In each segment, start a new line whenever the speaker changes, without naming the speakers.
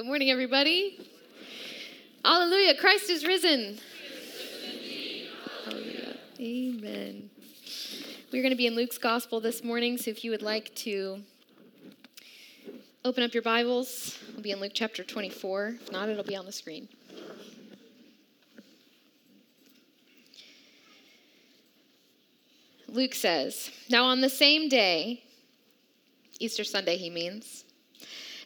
Good morning, everybody. Hallelujah. Christ is risen. Hallelujah. Amen. We're going to be in Luke's gospel this morning, so if you would like to open up your Bibles, we'll be in Luke chapter 24. If not, it'll be on the screen. Luke says, Now on the same day, Easter Sunday, he means,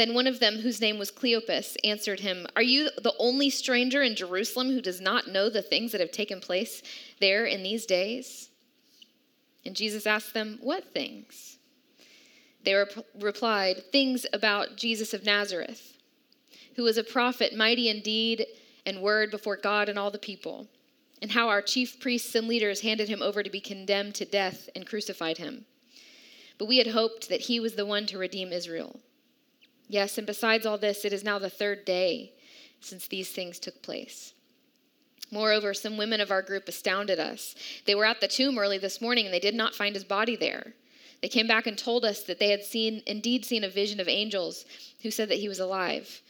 Then one of them, whose name was Cleopas, answered him, Are you the only stranger in Jerusalem who does not know the things that have taken place there in these days? And Jesus asked them, What things? They rep- replied, Things about Jesus of Nazareth, who was a prophet, mighty in deed and word before God and all the people, and how our chief priests and leaders handed him over to be condemned to death and crucified him. But we had hoped that he was the one to redeem Israel. Yes, and besides all this, it is now the third day since these things took place. Moreover, some women of our group astounded us. They were at the tomb early this morning and they did not find his body there. They came back and told us that they had seen indeed seen a vision of angels who said that he was alive.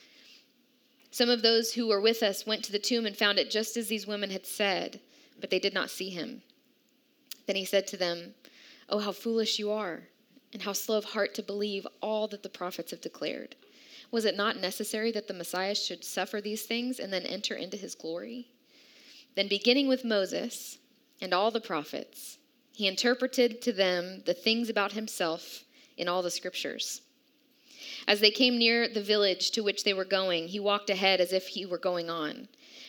Some of those who were with us went to the tomb and found it just as these women had said, but they did not see him. Then he said to them, Oh, how foolish you are and how slow of heart to believe all that the prophets have declared. Was it not necessary that the Messiah should suffer these things and then enter into his glory? Then, beginning with Moses and all the prophets, he interpreted to them the things about himself in all the scriptures. As they came near the village to which they were going, he walked ahead as if he were going on.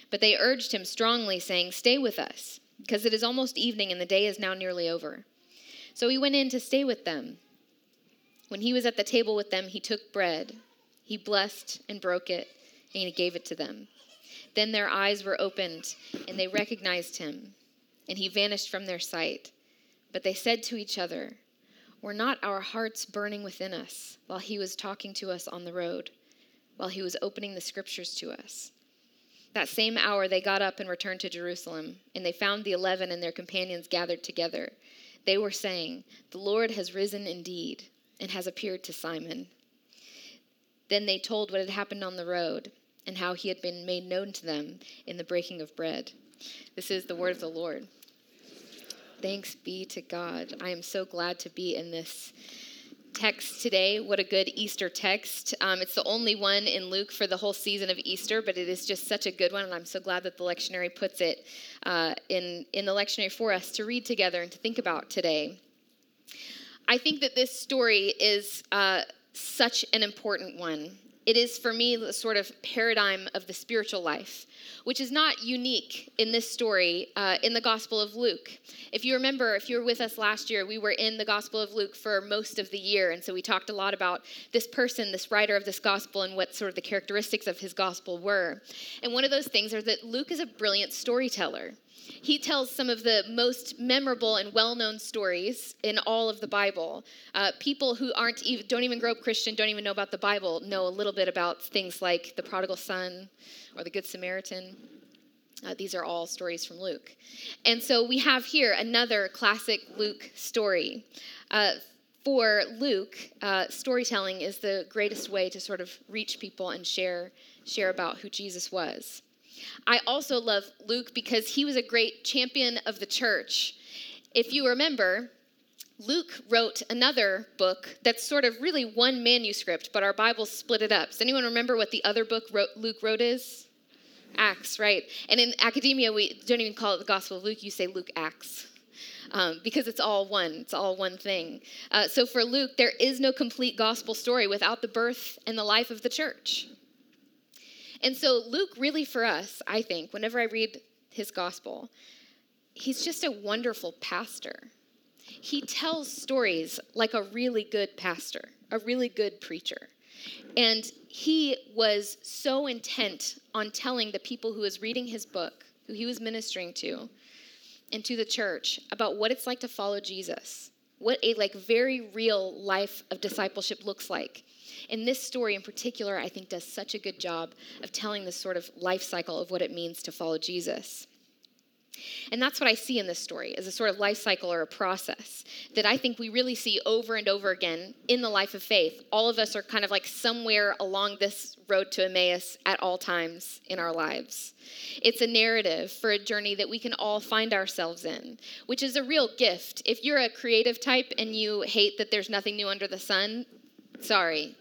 But they urged him strongly, saying, Stay with us, because it is almost evening and the day is now nearly over. So he went in to stay with them. When he was at the table with them, he took bread. He blessed and broke it, and he gave it to them. Then their eyes were opened, and they recognized him, and he vanished from their sight. But they said to each other, Were not our hearts burning within us while he was talking to us on the road, while he was opening the scriptures to us? That same hour they got up and returned to Jerusalem, and they found the eleven and their companions gathered together. They were saying, The Lord has risen indeed and has appeared to Simon. Then they told what had happened on the road and how he had been made known to them in the breaking of bread. This is the word of the Lord. Thanks be to God. I am so glad to be in this text today. What a good Easter text. Um, it's the only one in Luke for the whole season of Easter, but it is just such a good one, and I'm so glad that the lectionary puts it uh, in, in the lectionary for us to read together and to think about today. I think that this story is uh, such an important one. It is for me the sort of paradigm of the spiritual life, which is not unique in this story uh, in the Gospel of Luke. If you remember, if you were with us last year, we were in the Gospel of Luke for most of the year. And so we talked a lot about this person, this writer of this Gospel, and what sort of the characteristics of his Gospel were. And one of those things are that Luke is a brilliant storyteller. He tells some of the most memorable and well-known stories in all of the Bible. Uh, people who aren't even, don't even grow up Christian, don't even know about the Bible, know a little bit about things like the prodigal son or the Good Samaritan. Uh, these are all stories from Luke. And so we have here another classic Luke story. Uh, for Luke, uh, storytelling is the greatest way to sort of reach people and share, share about who Jesus was. I also love Luke because he was a great champion of the church. If you remember, Luke wrote another book that's sort of really one manuscript, but our Bible split it up. Does anyone remember what the other book wrote, Luke wrote is? Acts, right? And in academia, we don't even call it the Gospel of Luke, you say Luke Acts. Um, because it's all one, it's all one thing. Uh, so for Luke, there is no complete gospel story without the birth and the life of the church. And so, Luke, really for us, I think, whenever I read his gospel, he's just a wonderful pastor. He tells stories like a really good pastor, a really good preacher. And he was so intent on telling the people who was reading his book, who he was ministering to, and to the church about what it's like to follow Jesus, what a like very real life of discipleship looks like. And this story in particular, I think, does such a good job of telling this sort of life cycle of what it means to follow Jesus. And that's what I see in this story as a sort of life cycle or a process that I think we really see over and over again in the life of faith. All of us are kind of like somewhere along this road to Emmaus at all times in our lives. It's a narrative for a journey that we can all find ourselves in, which is a real gift. If you're a creative type and you hate that there's nothing new under the sun, sorry,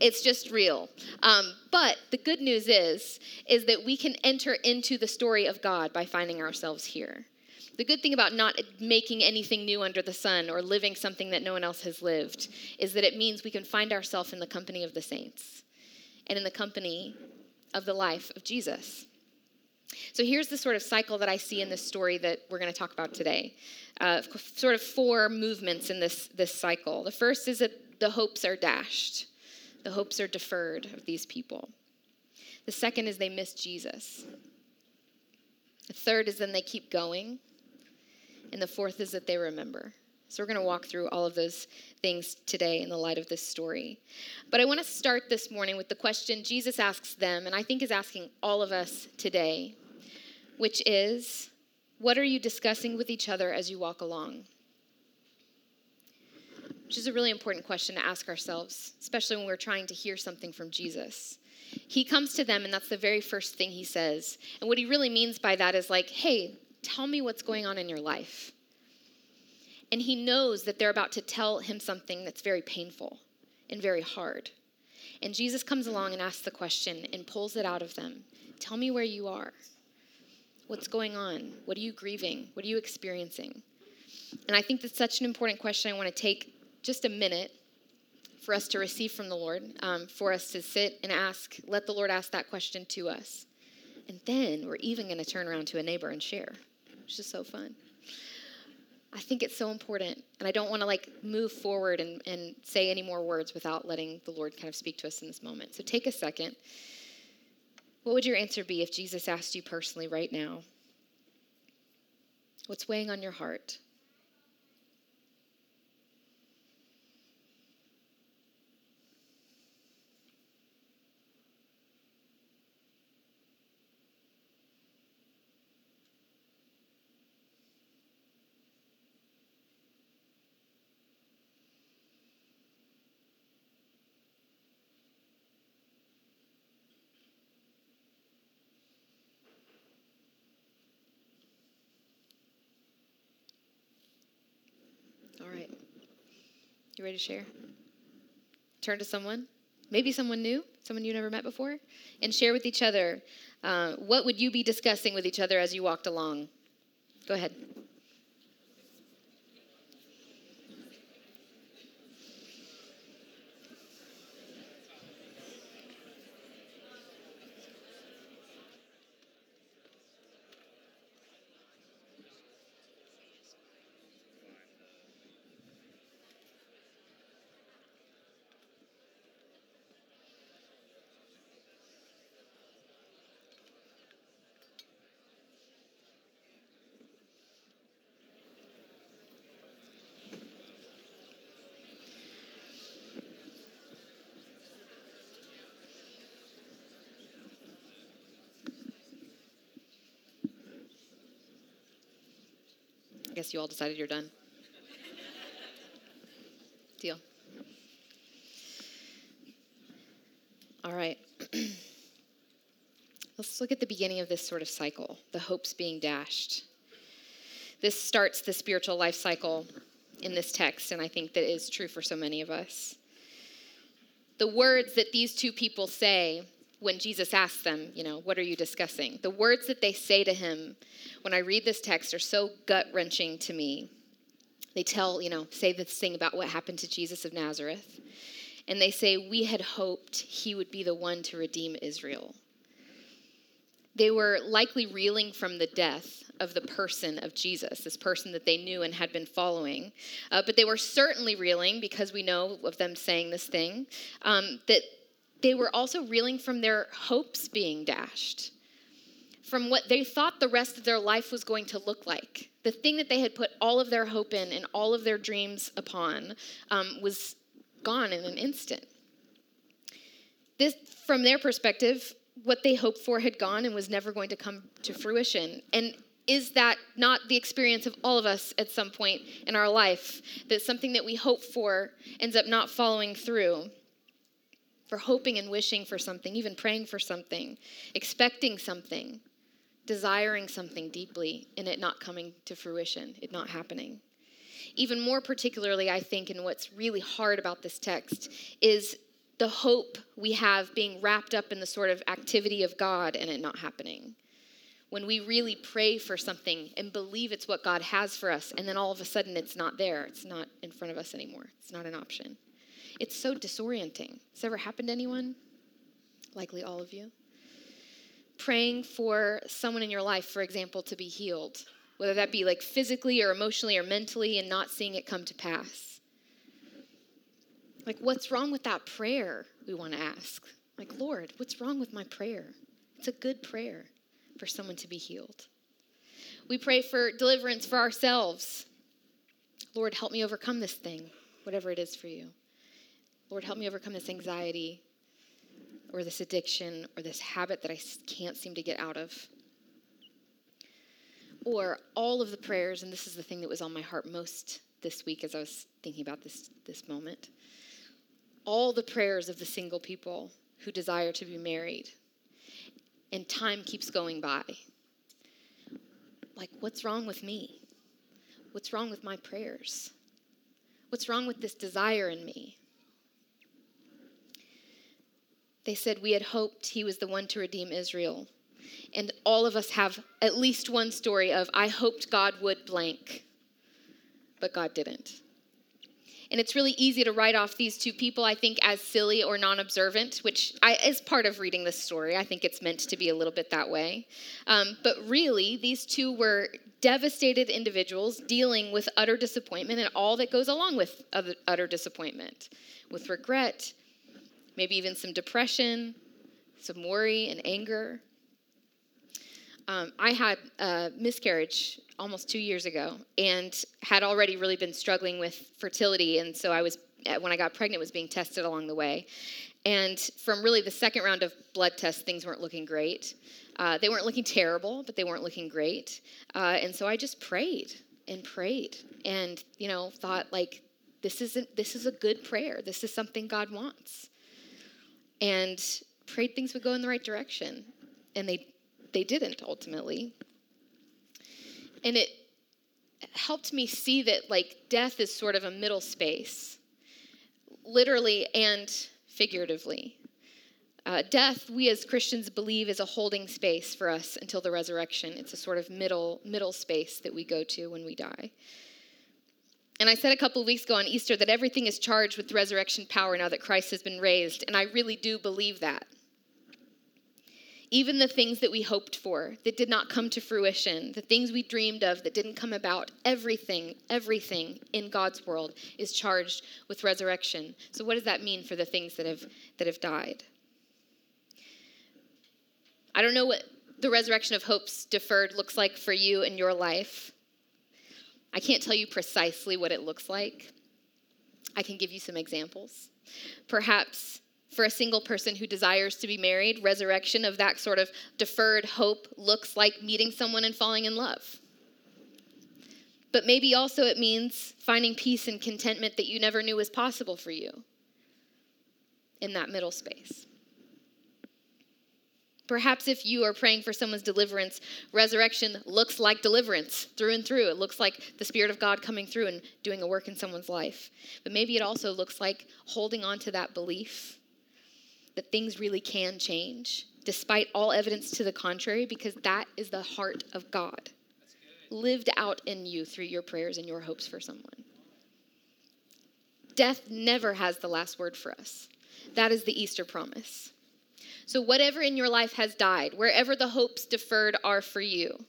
it's just real. Um, but the good news is, is that we can enter into the story of God by finding ourselves here. The good thing about not making anything new under the sun or living something that no one else has lived is that it means we can find ourselves in the company of the saints and in the company of the life of Jesus. So here's the sort of cycle that I see in this story that we're going to talk about today. Uh, sort of four movements in this, this cycle. The first is that the hopes are dashed. The hopes are deferred of these people. The second is they miss Jesus. The third is then they keep going. And the fourth is that they remember. So we're going to walk through all of those things today in the light of this story. But I want to start this morning with the question Jesus asks them, and I think is asking all of us today, which is what are you discussing with each other as you walk along? Which is a really important question to ask ourselves, especially when we're trying to hear something from Jesus. He comes to them, and that's the very first thing he says. And what he really means by that is like, hey, tell me what's going on in your life. And he knows that they're about to tell him something that's very painful and very hard. And Jesus comes along and asks the question and pulls it out of them Tell me where you are. What's going on? What are you grieving? What are you experiencing? And I think that's such an important question I want to take just a minute for us to receive from the Lord, um, for us to sit and ask, let the Lord ask that question to us. And then we're even going to turn around to a neighbor and share, which is so fun. I think it's so important. And I don't want to like move forward and, and say any more words without letting the Lord kind of speak to us in this moment. So take a second. What would your answer be if Jesus asked you personally right now? What's weighing on your heart? You ready to share? Turn to someone, maybe someone new, someone you never met before, and share with each other. Uh, what would you be discussing with each other as you walked along? Go ahead. Guess you all decided you're done. Deal. All right. Let's look at the beginning of this sort of cycle the hopes being dashed. This starts the spiritual life cycle in this text, and I think that is true for so many of us. The words that these two people say when Jesus asks them, you know, what are you discussing? The words that they say to him when I read this text are so gut wrenching to me. They tell, you know, say this thing about what happened to Jesus of Nazareth. And they say, We had hoped he would be the one to redeem Israel. They were likely reeling from the death of the person of Jesus, this person that they knew and had been following. Uh, but they were certainly reeling because we know of them saying this thing um, that they were also reeling from their hopes being dashed, from what they thought the rest of their life was going to look like. the thing that they had put all of their hope in and all of their dreams upon, um, was gone in an instant. This, from their perspective, what they hoped for had gone and was never going to come to fruition. And is that not the experience of all of us at some point in our life? That something that we hope for ends up not following through? For hoping and wishing for something, even praying for something, expecting something, desiring something deeply, and it not coming to fruition, it not happening. Even more particularly, I think, and what's really hard about this text is the hope we have being wrapped up in the sort of activity of God and it not happening. When we really pray for something and believe it's what God has for us, and then all of a sudden it's not there, it's not in front of us anymore, it's not an option. It's so disorienting. Has ever happened to anyone? Likely all of you. Praying for someone in your life, for example, to be healed, whether that be like physically or emotionally or mentally, and not seeing it come to pass like, what's wrong with that prayer? We want to ask. Like, Lord, what's wrong with my prayer? It's a good prayer for someone to be healed. We pray for deliverance for ourselves. Lord, help me overcome this thing, whatever it is for you. Lord, help me overcome this anxiety or this addiction or this habit that I can't seem to get out of. Or all of the prayers, and this is the thing that was on my heart most this week as I was thinking about this, this moment all the prayers of the single people who desire to be married. And time keeps going by. Like, what's wrong with me? What's wrong with my prayers? What's wrong with this desire in me? They said, We had hoped he was the one to redeem Israel. And all of us have at least one story of, I hoped God would blank, but God didn't. And it's really easy to write off these two people, I think, as silly or non observant, which I, is part of reading this story. I think it's meant to be a little bit that way. Um, but really, these two were devastated individuals dealing with utter disappointment and all that goes along with utter disappointment, with regret, maybe even some depression, some worry and anger. Um, I had a miscarriage almost two years ago and had already really been struggling with fertility. And so I was, when I got pregnant, was being tested along the way. And from really the second round of blood tests, things weren't looking great. Uh, they weren't looking terrible, but they weren't looking great. Uh, and so I just prayed and prayed and, you know, thought like, this isn't, this is a good prayer. This is something God wants. And prayed things would go in the right direction. And they they didn't ultimately. And it helped me see that like death is sort of a middle space, literally and figuratively. Uh, death, we as Christians believe, is a holding space for us until the resurrection. It's a sort of middle middle space that we go to when we die. And I said a couple of weeks ago on Easter that everything is charged with resurrection power now that Christ has been raised, and I really do believe that even the things that we hoped for that did not come to fruition, the things we dreamed of that didn't come about, everything, everything in God's world is charged with resurrection. So what does that mean for the things that have that have died? I don't know what the resurrection of hopes deferred looks like for you in your life. I can't tell you precisely what it looks like. I can give you some examples. Perhaps for a single person who desires to be married, resurrection of that sort of deferred hope looks like meeting someone and falling in love. But maybe also it means finding peace and contentment that you never knew was possible for you in that middle space. Perhaps if you are praying for someone's deliverance, resurrection looks like deliverance through and through. It looks like the Spirit of God coming through and doing a work in someone's life. But maybe it also looks like holding on to that belief that things really can change, despite all evidence to the contrary, because that is the heart of God lived out in you through your prayers and your hopes for someone. Death never has the last word for us. That is the Easter promise. So, whatever in your life has died, wherever the hopes deferred are for you,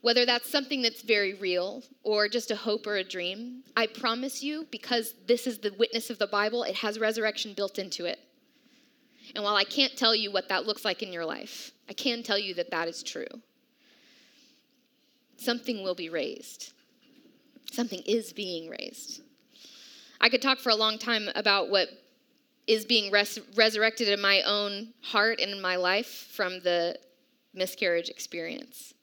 whether that's something that's very real or just a hope or a dream, I promise you, because this is the witness of the Bible, it has resurrection built into it. And while I can't tell you what that looks like in your life, I can tell you that that is true. something will be raised. Something is being raised. I could talk for a long time about what is being res- resurrected in my own heart and in my life from the miscarriage experience.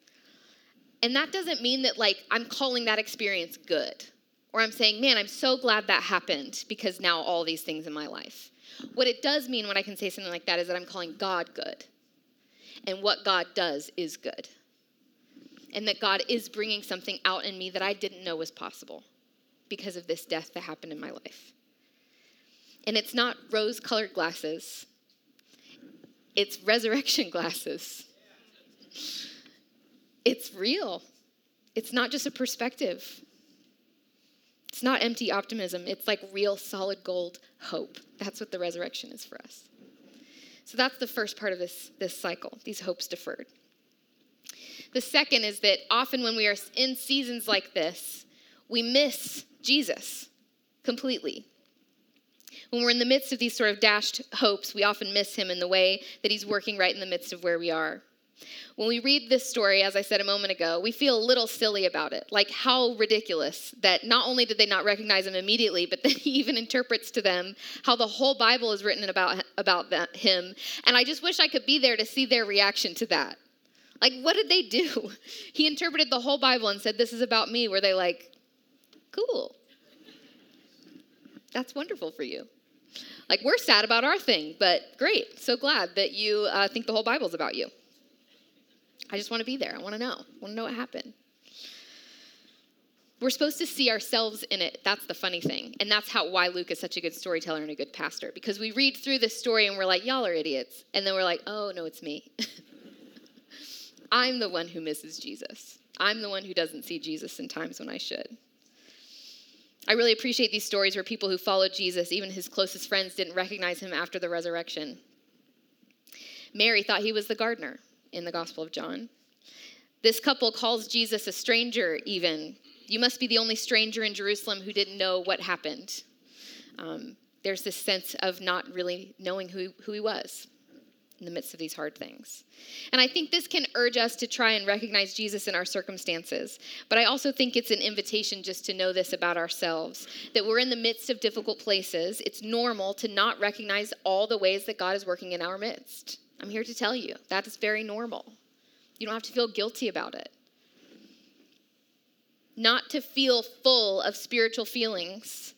And that doesn't mean that, like, I'm calling that experience good. Or I'm saying, man, I'm so glad that happened because now all these things in my life. What it does mean when I can say something like that is that I'm calling God good. And what God does is good. And that God is bringing something out in me that I didn't know was possible because of this death that happened in my life. And it's not rose colored glasses, it's resurrection glasses. It's real. It's not just a perspective. It's not empty optimism. It's like real solid gold hope. That's what the resurrection is for us. So that's the first part of this, this cycle, these hopes deferred. The second is that often when we are in seasons like this, we miss Jesus completely. When we're in the midst of these sort of dashed hopes, we often miss him in the way that he's working right in the midst of where we are. When we read this story, as I said a moment ago, we feel a little silly about it. Like, how ridiculous that not only did they not recognize him immediately, but then he even interprets to them how the whole Bible is written about, about that, him. And I just wish I could be there to see their reaction to that. Like, what did they do? He interpreted the whole Bible and said, This is about me. Were they like, Cool. That's wonderful for you. Like, we're sad about our thing, but great. So glad that you uh, think the whole Bible's about you. I just want to be there. I want to know. I want to know what happened. We're supposed to see ourselves in it. That's the funny thing. And that's how why Luke is such a good storyteller and a good pastor. Because we read through this story and we're like, y'all are idiots. And then we're like, oh, no, it's me. I'm the one who misses Jesus. I'm the one who doesn't see Jesus in times when I should. I really appreciate these stories where people who followed Jesus, even his closest friends, didn't recognize him after the resurrection. Mary thought he was the gardener in the Gospel of John. This couple calls Jesus a stranger, even. You must be the only stranger in Jerusalem who didn't know what happened. Um, there's this sense of not really knowing who, who he was in the midst of these hard things. And I think this can urge us to try and recognize Jesus in our circumstances. But I also think it's an invitation just to know this about ourselves that we're in the midst of difficult places. It's normal to not recognize all the ways that God is working in our midst. I'm here to tell you that is very normal. You don't have to feel guilty about it. Not to feel full of spiritual feelings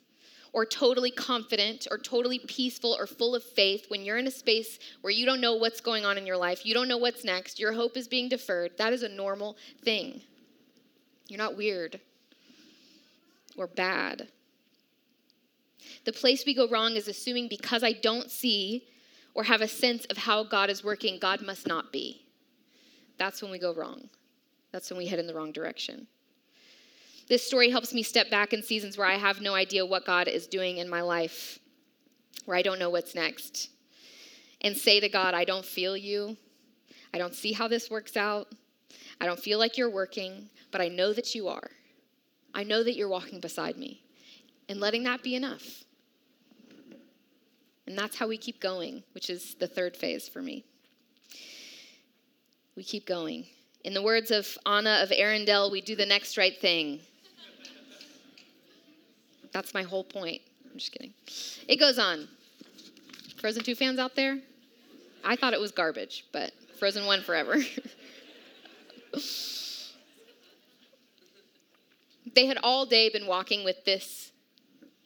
or totally confident or totally peaceful or full of faith when you're in a space where you don't know what's going on in your life, you don't know what's next, your hope is being deferred. That is a normal thing. You're not weird or bad. The place we go wrong is assuming because I don't see or have a sense of how God is working, God must not be. That's when we go wrong. That's when we head in the wrong direction. This story helps me step back in seasons where I have no idea what God is doing in my life, where I don't know what's next, and say to God, I don't feel you. I don't see how this works out. I don't feel like you're working, but I know that you are. I know that you're walking beside me. And letting that be enough. And that's how we keep going, which is the third phase for me. We keep going. In the words of Anna of Arendelle, we do the next right thing. That's my whole point. I'm just kidding. It goes on. Frozen 2 fans out there? I thought it was garbage, but Frozen 1 forever. they had all day been walking with this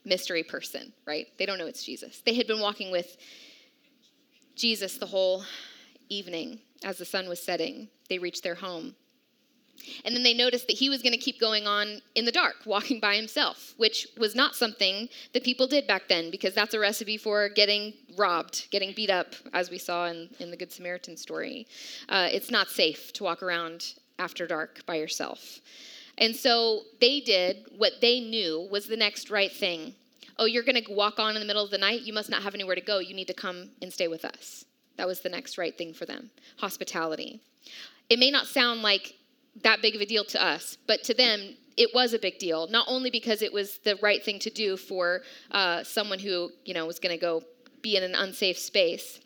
mystery person, right? They don't know it's Jesus. They had been walking with Jesus the whole evening as the sun was setting. They reached their home. And then they noticed that he was going to keep going on in the dark, walking by himself, which was not something that people did back then because that's a recipe for getting robbed, getting beat up, as we saw in, in the Good Samaritan story. Uh, it's not safe to walk around after dark by yourself. And so they did what they knew was the next right thing. Oh, you're going to walk on in the middle of the night? You must not have anywhere to go. You need to come and stay with us. That was the next right thing for them hospitality. It may not sound like that big of a deal to us, but to them, it was a big deal. Not only because it was the right thing to do for uh, someone who, you know, was going to go be in an unsafe space,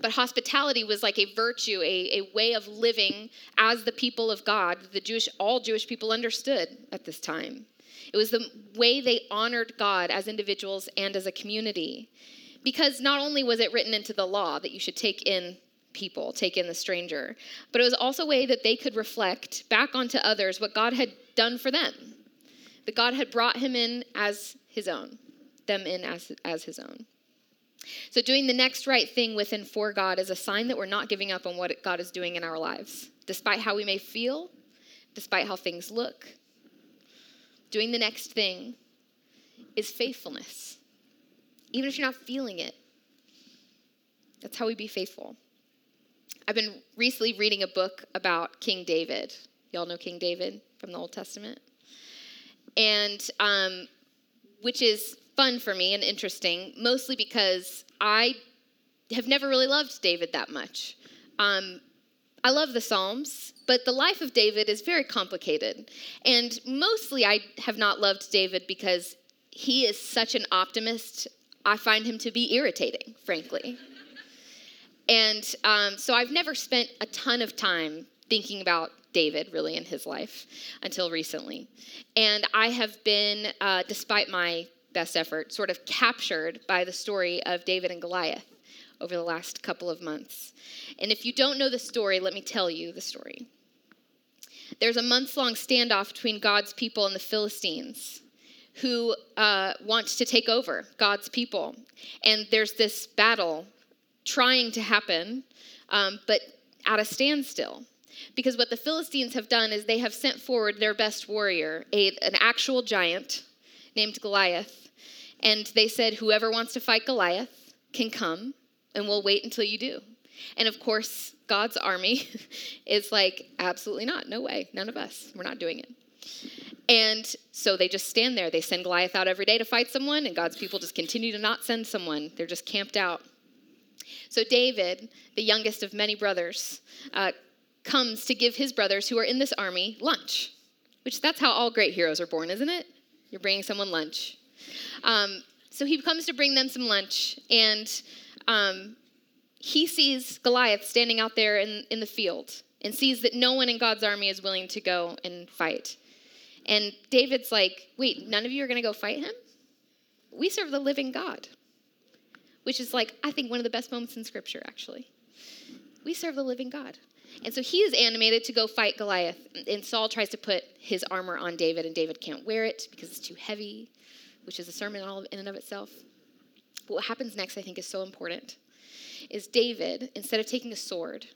But hospitality was like a virtue, a, a way of living as the people of God, the Jewish, all Jewish people understood at this time. It was the way they honored God as individuals and as a community. Because not only was it written into the law that you should take in people, take in the stranger, but it was also a way that they could reflect back onto others what God had done for them. That God had brought him in as his own, them in as, as his own. So, doing the next right thing within for God is a sign that we're not giving up on what God is doing in our lives, despite how we may feel, despite how things look. Doing the next thing is faithfulness, even if you're not feeling it. That's how we be faithful. I've been recently reading a book about King David. Y'all know King David from the Old Testament? And um, which is fun for me and interesting, mostly because I have never really loved David that much. Um, I love the Psalms, but the life of David is very complicated. And mostly I have not loved David because he is such an optimist. I find him to be irritating, frankly. And um, so I've never spent a ton of time thinking about David, really, in his life until recently. And I have been, uh, despite my best effort, sort of captured by the story of David and Goliath over the last couple of months. And if you don't know the story, let me tell you the story. There's a months long standoff between God's people and the Philistines who uh, want to take over God's people. And there's this battle trying to happen, um, but at a standstill. Because what the Philistines have done is they have sent forward their best warrior, a, an actual giant named Goliath. And they said, Whoever wants to fight Goliath can come, and we'll wait until you do. And of course, God's army is like, Absolutely not. No way. None of us. We're not doing it. And so they just stand there. They send Goliath out every day to fight someone, and God's people just continue to not send someone. They're just camped out. So David, the youngest of many brothers, uh, comes to give his brothers who are in this army lunch, which that's how all great heroes are born, isn't it? You're bringing someone lunch. Um, so he comes to bring them some lunch, and um, he sees Goliath standing out there in, in the field and sees that no one in God's army is willing to go and fight. And David's like, Wait, none of you are going to go fight him? We serve the living God, which is like, I think, one of the best moments in Scripture, actually. We serve the living God. And so he is animated to go fight Goliath. And Saul tries to put his armor on David, and David can't wear it because it's too heavy, which is a sermon all in and of itself. But what happens next, I think, is so important. Is David, instead of taking a sword,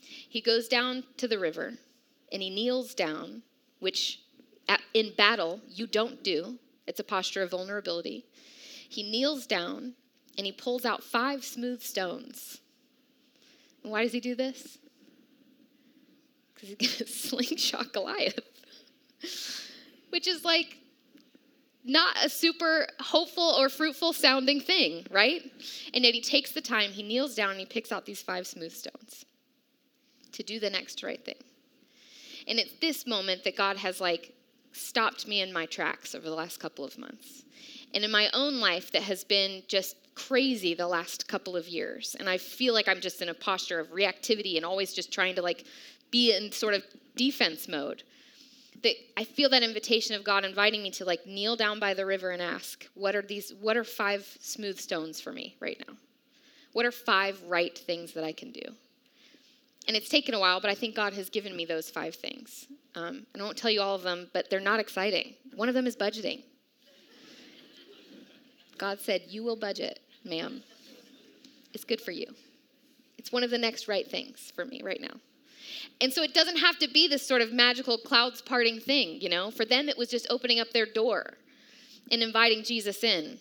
he goes down to the river and he kneels down, which in battle you don't do. It's a posture of vulnerability. He kneels down and he pulls out five smooth stones. And why does he do this? because he's going to slingshot Goliath, which is like not a super hopeful or fruitful sounding thing, right? And yet he takes the time, he kneels down, and he picks out these five smooth stones to do the next right thing. And it's this moment that God has like stopped me in my tracks over the last couple of months. And in my own life, that has been just crazy the last couple of years. And I feel like I'm just in a posture of reactivity and always just trying to like be in sort of defense mode. That I feel that invitation of God inviting me to like kneel down by the river and ask, what are these, what are five smooth stones for me right now? What are five right things that I can do? And it's taken a while, but I think God has given me those five things. Um, I won't tell you all of them, but they're not exciting. One of them is budgeting. God said, You will budget, ma'am. It's good for you. It's one of the next right things for me right now. And so it doesn't have to be this sort of magical clouds parting thing, you know? For them, it was just opening up their door and inviting Jesus in.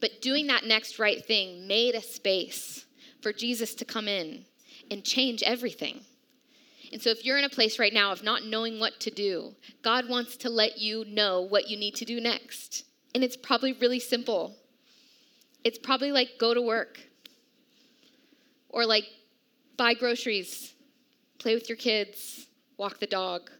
But doing that next right thing made a space for Jesus to come in and change everything. And so, if you're in a place right now of not knowing what to do, God wants to let you know what you need to do next. And it's probably really simple. It's probably like go to work or like buy groceries, play with your kids, walk the dog.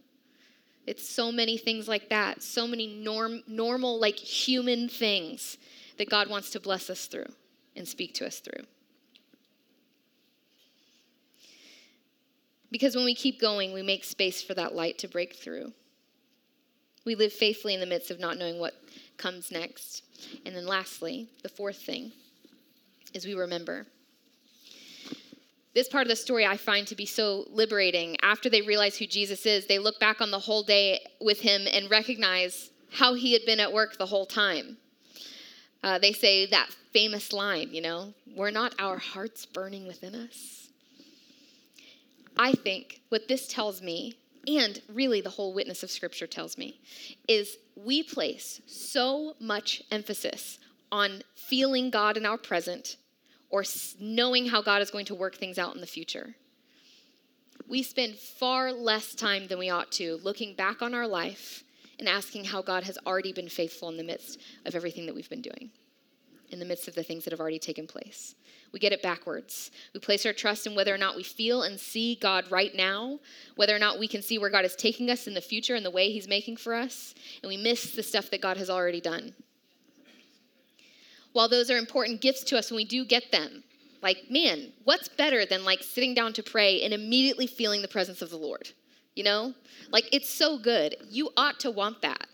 It's so many things like that, so many norm, normal, like human things that God wants to bless us through and speak to us through. Because when we keep going, we make space for that light to break through. We live faithfully in the midst of not knowing what comes next. And then, lastly, the fourth thing is we remember. This part of the story I find to be so liberating. After they realize who Jesus is, they look back on the whole day with him and recognize how he had been at work the whole time. Uh, they say that famous line, you know, were not our hearts burning within us? I think what this tells me, and really the whole witness of Scripture tells me, is we place so much emphasis on feeling God in our present or knowing how God is going to work things out in the future. We spend far less time than we ought to looking back on our life and asking how God has already been faithful in the midst of everything that we've been doing, in the midst of the things that have already taken place. We get it backwards. We place our trust in whether or not we feel and see God right now, whether or not we can see where God is taking us in the future and the way He's making for us, and we miss the stuff that God has already done. While those are important gifts to us when we do get them, like, man, what's better than like sitting down to pray and immediately feeling the presence of the Lord? You know? Like, it's so good. You ought to want that.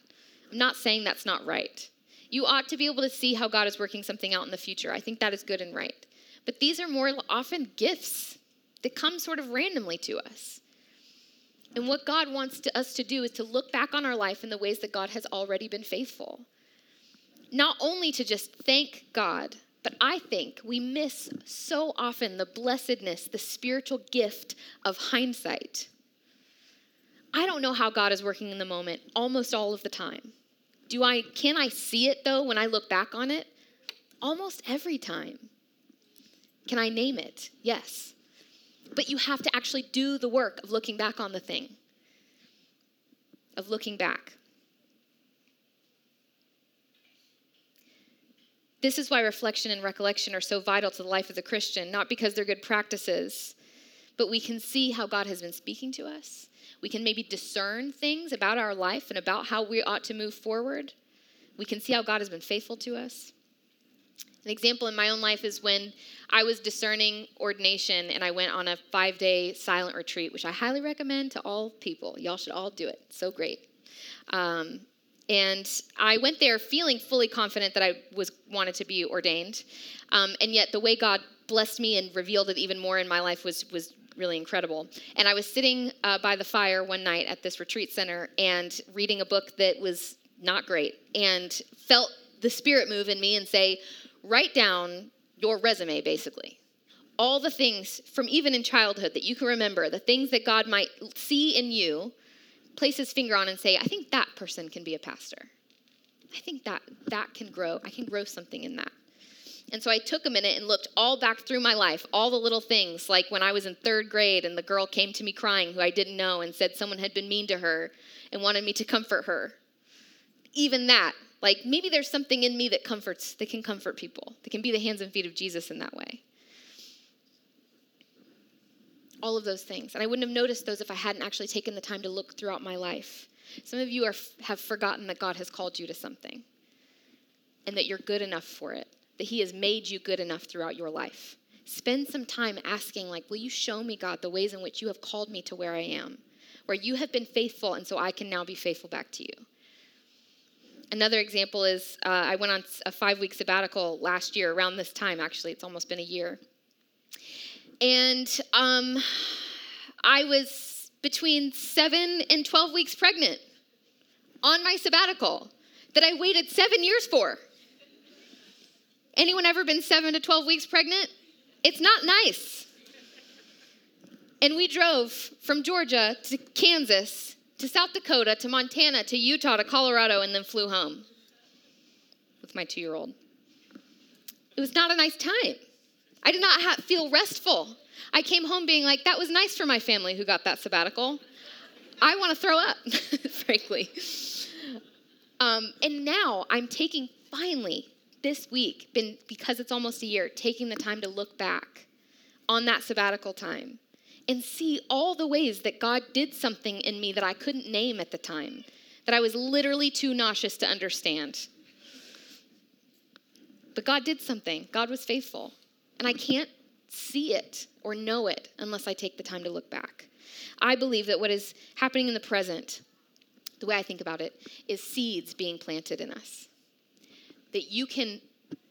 I'm not saying that's not right. You ought to be able to see how God is working something out in the future. I think that is good and right. But these are more often gifts that come sort of randomly to us. And what God wants to, us to do is to look back on our life in the ways that God has already been faithful. Not only to just thank God, but I think we miss so often the blessedness, the spiritual gift of hindsight. I don't know how God is working in the moment almost all of the time. Do I can I see it though when I look back on it? Almost every time. Can I name it? Yes. But you have to actually do the work of looking back on the thing. Of looking back. This is why reflection and recollection are so vital to the life of the Christian, not because they're good practices, but we can see how God has been speaking to us we can maybe discern things about our life and about how we ought to move forward. We can see how God has been faithful to us. An example in my own life is when I was discerning ordination and I went on a five day silent retreat, which I highly recommend to all people. Y'all should all do it. So great. Um, and I went there feeling fully confident that I was wanted to be ordained, um, and yet the way God blessed me and revealed it even more in my life was was really incredible. And I was sitting uh, by the fire one night at this retreat center and reading a book that was not great and felt the spirit move in me and say, write down your resume, basically. All the things from even in childhood that you can remember, the things that God might see in you, place his finger on and say, I think that person can be a pastor. I think that that can grow. I can grow something in that. And so I took a minute and looked all back through my life, all the little things, like when I was in third grade and the girl came to me crying who I didn't know and said someone had been mean to her and wanted me to comfort her. Even that, like maybe there's something in me that comforts, that can comfort people, that can be the hands and feet of Jesus in that way. All of those things. And I wouldn't have noticed those if I hadn't actually taken the time to look throughout my life. Some of you are, have forgotten that God has called you to something and that you're good enough for it that He has made you good enough throughout your life. Spend some time asking, like, will you show me, God, the ways in which you have called me to where I am, where you have been faithful, and so I can now be faithful back to you. Another example is uh, I went on a five week sabbatical last year, around this time, actually. It's almost been a year. And um, I was between seven and 12 weeks pregnant on my sabbatical that I waited seven years for. Anyone ever been 7 to 12 weeks pregnant? It's not nice. And we drove from Georgia to Kansas to South Dakota to Montana to Utah to Colorado and then flew home with my 2-year-old. It was not a nice time. I did not have, feel restful. I came home being like, that was nice for my family who got that sabbatical. I want to throw up, frankly. Um, and now I'm taking finally this week been, because it's almost a year, taking the time to look back on that sabbatical time and see all the ways that God did something in me that I couldn't name at the time, that I was literally too nauseous to understand. But God did something, God was faithful. And I can't see it or know it unless I take the time to look back. I believe that what is happening in the present, the way I think about it, is seeds being planted in us that you can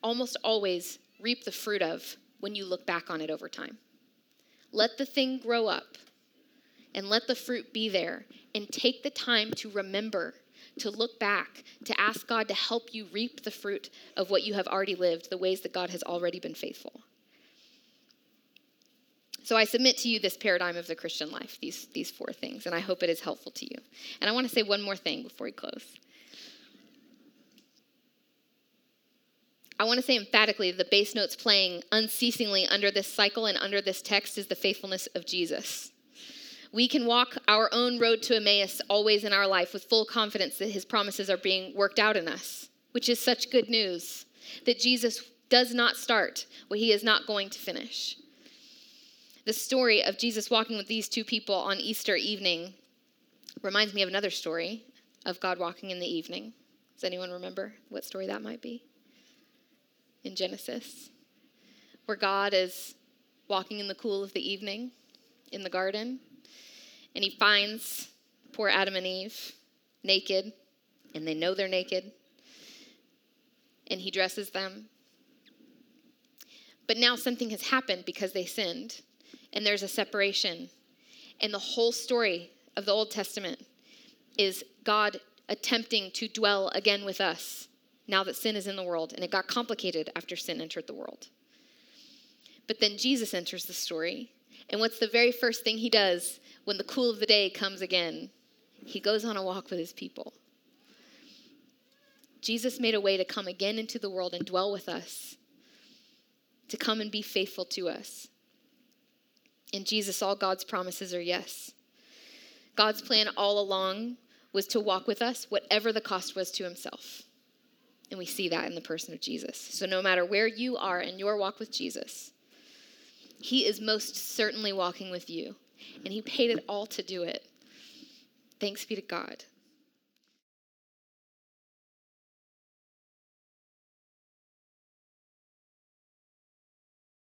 almost always reap the fruit of when you look back on it over time. Let the thing grow up and let the fruit be there and take the time to remember, to look back, to ask God to help you reap the fruit of what you have already lived, the ways that God has already been faithful. So I submit to you this paradigm of the Christian life, these, these four things, and I hope it is helpful to you. And I want to say one more thing before we close. I want to say emphatically the bass notes playing unceasingly under this cycle and under this text is the faithfulness of Jesus. We can walk our own road to Emmaus always in our life with full confidence that his promises are being worked out in us, which is such good news that Jesus does not start what he is not going to finish the story of Jesus walking with these two people on Easter evening reminds me of another story of God walking in the evening. Does anyone remember what story that might be? In Genesis, where God is walking in the cool of the evening in the garden, and he finds poor Adam and Eve naked, and they know they're naked, and he dresses them. But now something has happened because they sinned and there's a separation. And the whole story of the Old Testament is God attempting to dwell again with us now that sin is in the world. And it got complicated after sin entered the world. But then Jesus enters the story. And what's the very first thing he does when the cool of the day comes again? He goes on a walk with his people. Jesus made a way to come again into the world and dwell with us, to come and be faithful to us. In Jesus, all God's promises are yes. God's plan all along was to walk with us, whatever the cost was to himself. And we see that in the person of Jesus. So, no matter where you are in your walk with Jesus, he is most certainly walking with you, and he paid it all to do it. Thanks be to God.